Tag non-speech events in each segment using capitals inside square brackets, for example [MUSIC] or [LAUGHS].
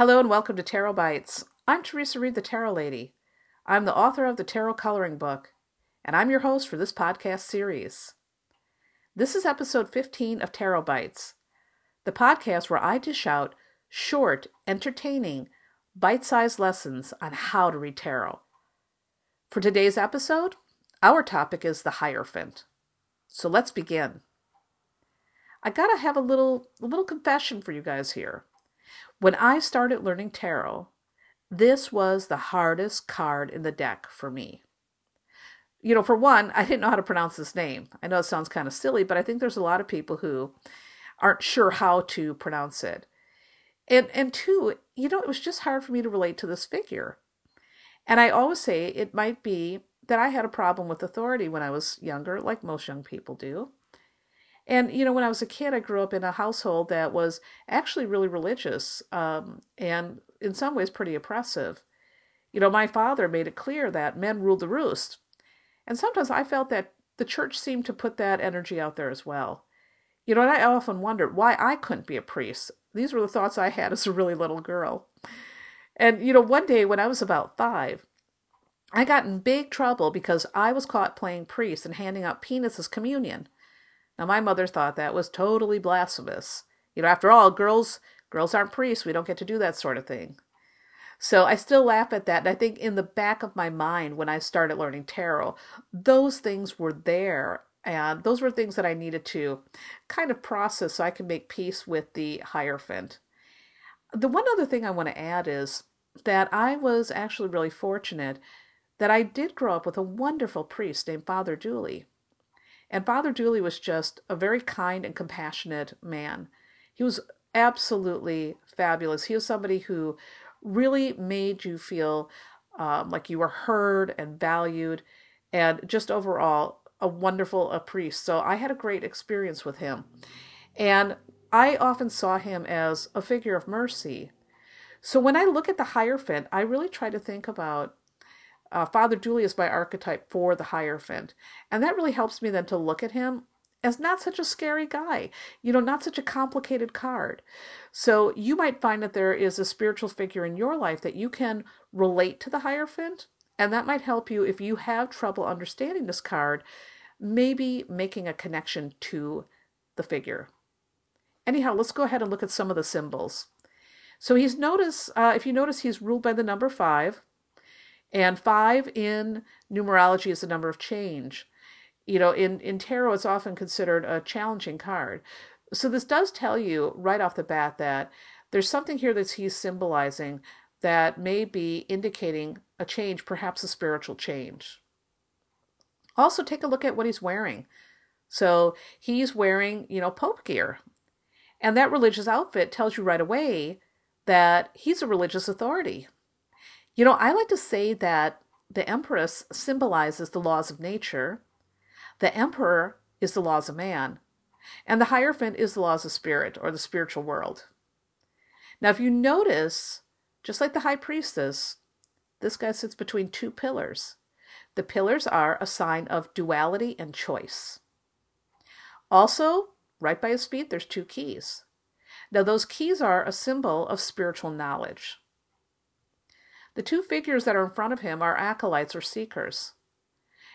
Hello and welcome to Tarot Bites. I'm Teresa Reed, the Tarot Lady. I'm the author of the Tarot Coloring Book, and I'm your host for this podcast series. This is episode 15 of Tarot Bites, the podcast where I dish out short, entertaining, bite sized lessons on how to read tarot. For today's episode, our topic is the Hierophant. So let's begin. I gotta have a little a little confession for you guys here. When I started learning tarot, this was the hardest card in the deck for me. You know, for one, I didn't know how to pronounce this name. I know it sounds kind of silly, but I think there's a lot of people who aren't sure how to pronounce it. And and two, you know, it was just hard for me to relate to this figure. And I always say it might be that I had a problem with authority when I was younger, like most young people do. And, you know, when I was a kid, I grew up in a household that was actually really religious um, and in some ways pretty oppressive. You know, my father made it clear that men ruled the roost. And sometimes I felt that the church seemed to put that energy out there as well. You know, and I often wondered why I couldn't be a priest. These were the thoughts I had [LAUGHS] as a really little girl. And, you know, one day when I was about five, I got in big trouble because I was caught playing priest and handing out peanuts as communion. Now my mother thought that was totally blasphemous. You know, after all, girls girls aren't priests. We don't get to do that sort of thing. So I still laugh at that. And I think in the back of my mind when I started learning tarot, those things were there. And those were things that I needed to kind of process so I can make peace with the Hierophant. The one other thing I want to add is that I was actually really fortunate that I did grow up with a wonderful priest named Father Dooley. And Father Dooley was just a very kind and compassionate man. He was absolutely fabulous. He was somebody who really made you feel um, like you were heard and valued, and just overall a wonderful a priest. So I had a great experience with him. And I often saw him as a figure of mercy. So when I look at the Hierophant, I really try to think about uh, Father Dooley's my archetype for the Hierophant. And that really helps me then to look at him as not such a scary guy, you know, not such a complicated card. So you might find that there is a spiritual figure in your life that you can relate to the Hierophant. And that might help you if you have trouble understanding this card, maybe making a connection to the figure. Anyhow, let's go ahead and look at some of the symbols. So he's notice uh, if you notice he's ruled by the number five, and five in numerology is the number of change. You know, in, in tarot, it's often considered a challenging card. So this does tell you right off the bat that there's something here that he's symbolizing that may be indicating a change, perhaps a spiritual change. Also, take a look at what he's wearing. So he's wearing, you know, Pope gear. And that religious outfit tells you right away that he's a religious authority. You know, I like to say that the Empress symbolizes the laws of nature, the Emperor is the laws of man, and the Hierophant is the laws of spirit or the spiritual world. Now, if you notice, just like the High Priestess, this guy sits between two pillars. The pillars are a sign of duality and choice. Also, right by his feet, there's two keys. Now, those keys are a symbol of spiritual knowledge. The two figures that are in front of him are acolytes or seekers.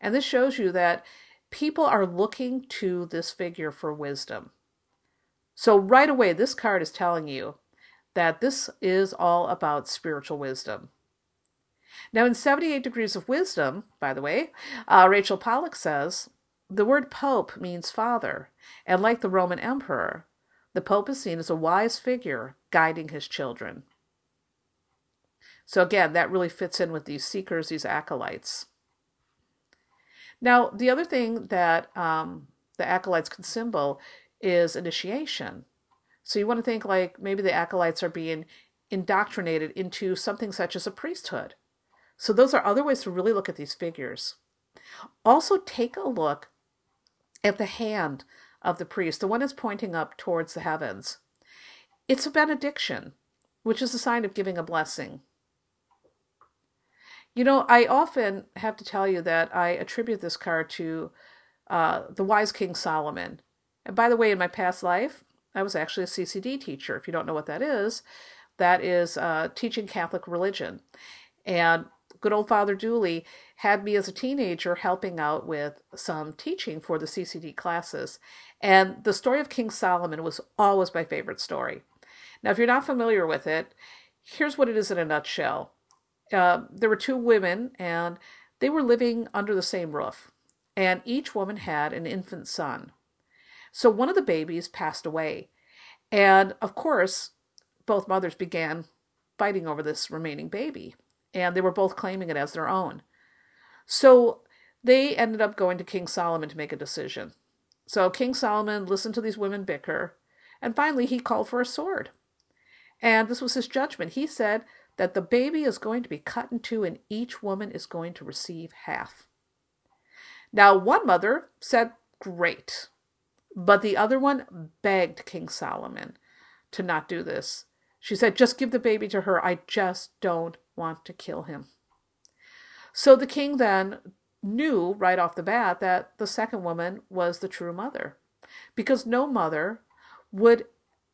And this shows you that people are looking to this figure for wisdom. So, right away, this card is telling you that this is all about spiritual wisdom. Now, in 78 Degrees of Wisdom, by the way, uh, Rachel Pollack says the word pope means father, and like the Roman emperor, the pope is seen as a wise figure guiding his children. So again, that really fits in with these seekers, these acolytes. Now, the other thing that um, the acolytes can symbol is initiation. So you want to think like maybe the acolytes are being indoctrinated into something such as a priesthood. So those are other ways to really look at these figures. Also, take a look at the hand of the priest, the one that's pointing up towards the heavens. It's a benediction, which is a sign of giving a blessing. You know, I often have to tell you that I attribute this card to uh, the wise King Solomon. And by the way, in my past life, I was actually a CCD teacher. If you don't know what that is, that is uh, teaching Catholic religion. And good old Father Dooley had me as a teenager helping out with some teaching for the CCD classes. And the story of King Solomon was always my favorite story. Now, if you're not familiar with it, here's what it is in a nutshell. Uh, there were two women, and they were living under the same roof, and each woman had an infant son. So one of the babies passed away, and of course, both mothers began fighting over this remaining baby, and they were both claiming it as their own. So they ended up going to King Solomon to make a decision. So King Solomon listened to these women bicker, and finally he called for a sword. And this was his judgment. He said that the baby is going to be cut in two and each woman is going to receive half. Now, one mother said, Great. But the other one begged King Solomon to not do this. She said, Just give the baby to her. I just don't want to kill him. So the king then knew right off the bat that the second woman was the true mother because no mother would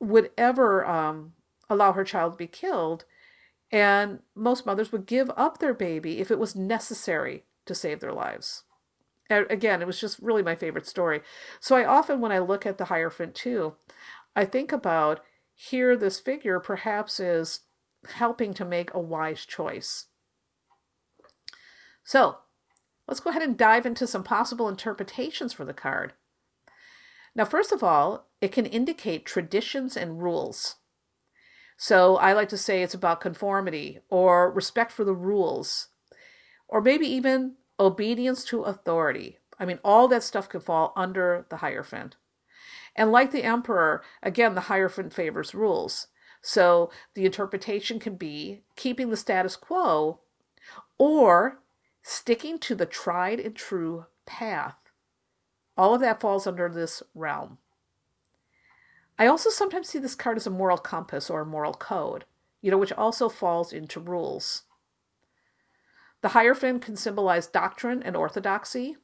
would ever um, allow her child to be killed and most mothers would give up their baby if it was necessary to save their lives. Again it was just really my favorite story. So i often when i look at the hierophant too i think about here this figure perhaps is helping to make a wise choice. So let's go ahead and dive into some possible interpretations for the card. Now first of all it can indicate traditions and rules so I like to say it's about conformity or respect for the rules, or maybe even obedience to authority. I mean, all that stuff can fall under the Hierophant. And like the Emperor, again, the Hierophant favors rules. So the interpretation can be keeping the status quo or sticking to the tried and true path. All of that falls under this realm. I also sometimes see this card as a moral compass or a moral code, you know, which also falls into rules. The Hierophant can symbolize doctrine and orthodoxy,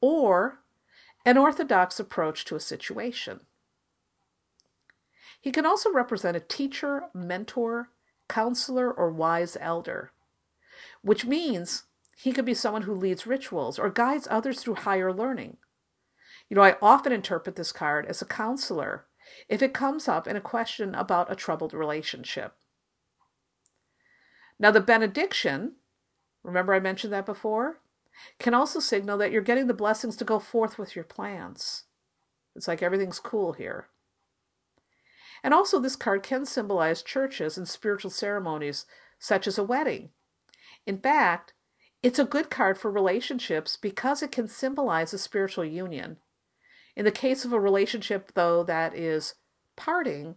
or an orthodox approach to a situation. He can also represent a teacher, mentor, counselor, or wise elder, which means he could be someone who leads rituals or guides others through higher learning. You know, I often interpret this card as a counselor if it comes up in a question about a troubled relationship. Now, the benediction, remember I mentioned that before, can also signal that you're getting the blessings to go forth with your plans. It's like everything's cool here. And also, this card can symbolize churches and spiritual ceremonies, such as a wedding. In fact, it's a good card for relationships because it can symbolize a spiritual union. In the case of a relationship, though, that is parting,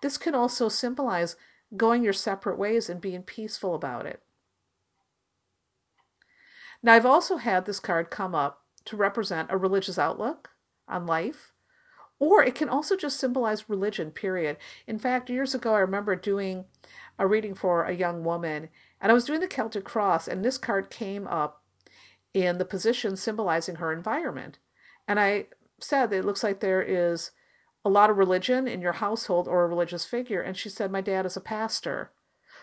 this can also symbolize going your separate ways and being peaceful about it. Now, I've also had this card come up to represent a religious outlook on life, or it can also just symbolize religion, period. In fact, years ago, I remember doing a reading for a young woman, and I was doing the Celtic Cross, and this card came up in the position symbolizing her environment. And I said that it looks like there is a lot of religion in your household or a religious figure. And she said, My dad is a pastor.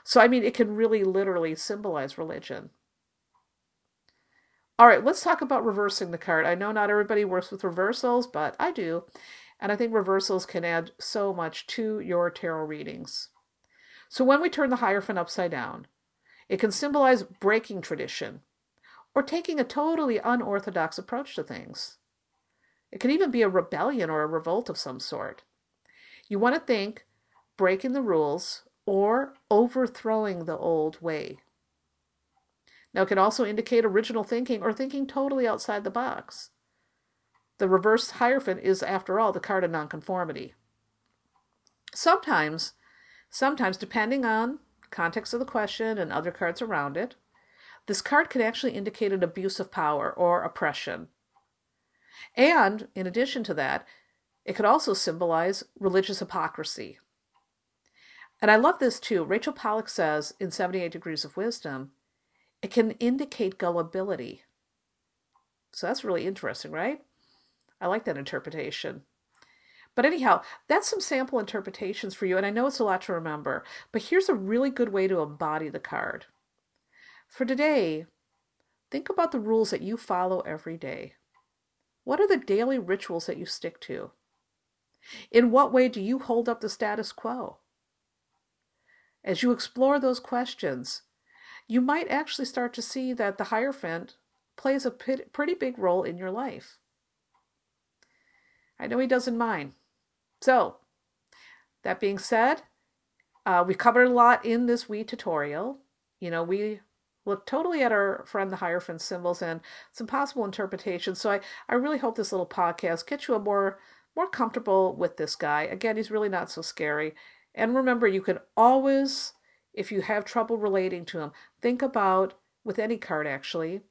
So, I mean, it can really literally symbolize religion. All right, let's talk about reversing the card. I know not everybody works with reversals, but I do. And I think reversals can add so much to your tarot readings. So, when we turn the Hierophant upside down, it can symbolize breaking tradition or taking a totally unorthodox approach to things. It can even be a rebellion or a revolt of some sort. You want to think breaking the rules or overthrowing the old way. Now, it can also indicate original thinking or thinking totally outside the box. The reverse Hierophant is, after all, the card of nonconformity. Sometimes, sometimes, depending on context of the question and other cards around it, this card can actually indicate an abuse of power or oppression. And in addition to that, it could also symbolize religious hypocrisy. And I love this too. Rachel Pollack says in 78 Degrees of Wisdom, it can indicate gullibility. So that's really interesting, right? I like that interpretation. But anyhow, that's some sample interpretations for you, and I know it's a lot to remember, but here's a really good way to embody the card. For today, think about the rules that you follow every day. What are the daily rituals that you stick to? In what way do you hold up the status quo? As you explore those questions, you might actually start to see that the Hierophant plays a pretty big role in your life. I know he doesn't mind. So, that being said, uh, we covered a lot in this we tutorial. You know, we look totally at our friend the Hierophant symbols and some possible interpretations. So I, I really hope this little podcast gets you a more more comfortable with this guy. Again, he's really not so scary. And remember, you can always, if you have trouble relating to him, think about, with any card actually,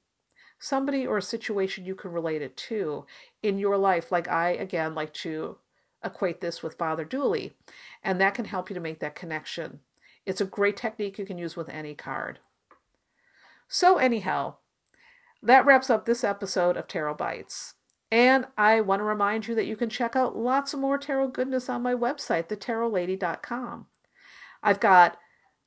somebody or a situation you can relate it to in your life. Like I, again, like to equate this with Father Dooley. And that can help you to make that connection. It's a great technique you can use with any card. So, anyhow, that wraps up this episode of Tarot Bites. And I want to remind you that you can check out lots of more tarot goodness on my website, thetarotlady.com. I've got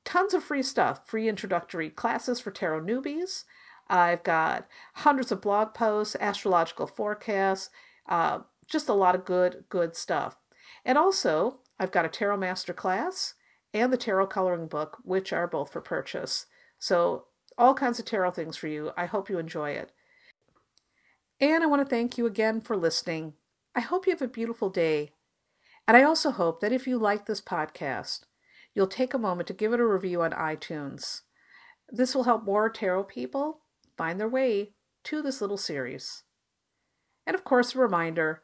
tons of free stuff, free introductory classes for tarot newbies. I've got hundreds of blog posts, astrological forecasts, uh, just a lot of good, good stuff. And also, I've got a tarot master class and the tarot coloring book, which are both for purchase. So, all kinds of tarot things for you. I hope you enjoy it. And I want to thank you again for listening. I hope you have a beautiful day. And I also hope that if you like this podcast, you'll take a moment to give it a review on iTunes. This will help more tarot people find their way to this little series. And of course, a reminder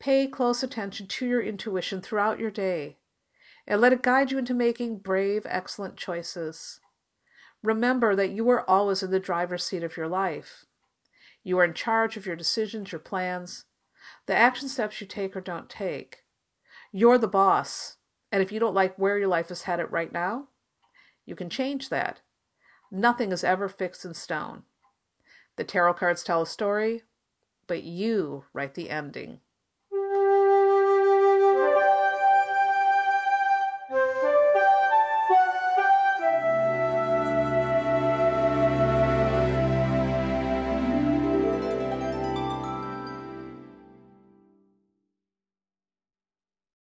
pay close attention to your intuition throughout your day and let it guide you into making brave, excellent choices. Remember that you are always in the driver's seat of your life. You are in charge of your decisions, your plans, the action steps you take or don't take. You're the boss. And if you don't like where your life is headed right now, you can change that. Nothing is ever fixed in stone. The tarot cards tell a story, but you write the ending.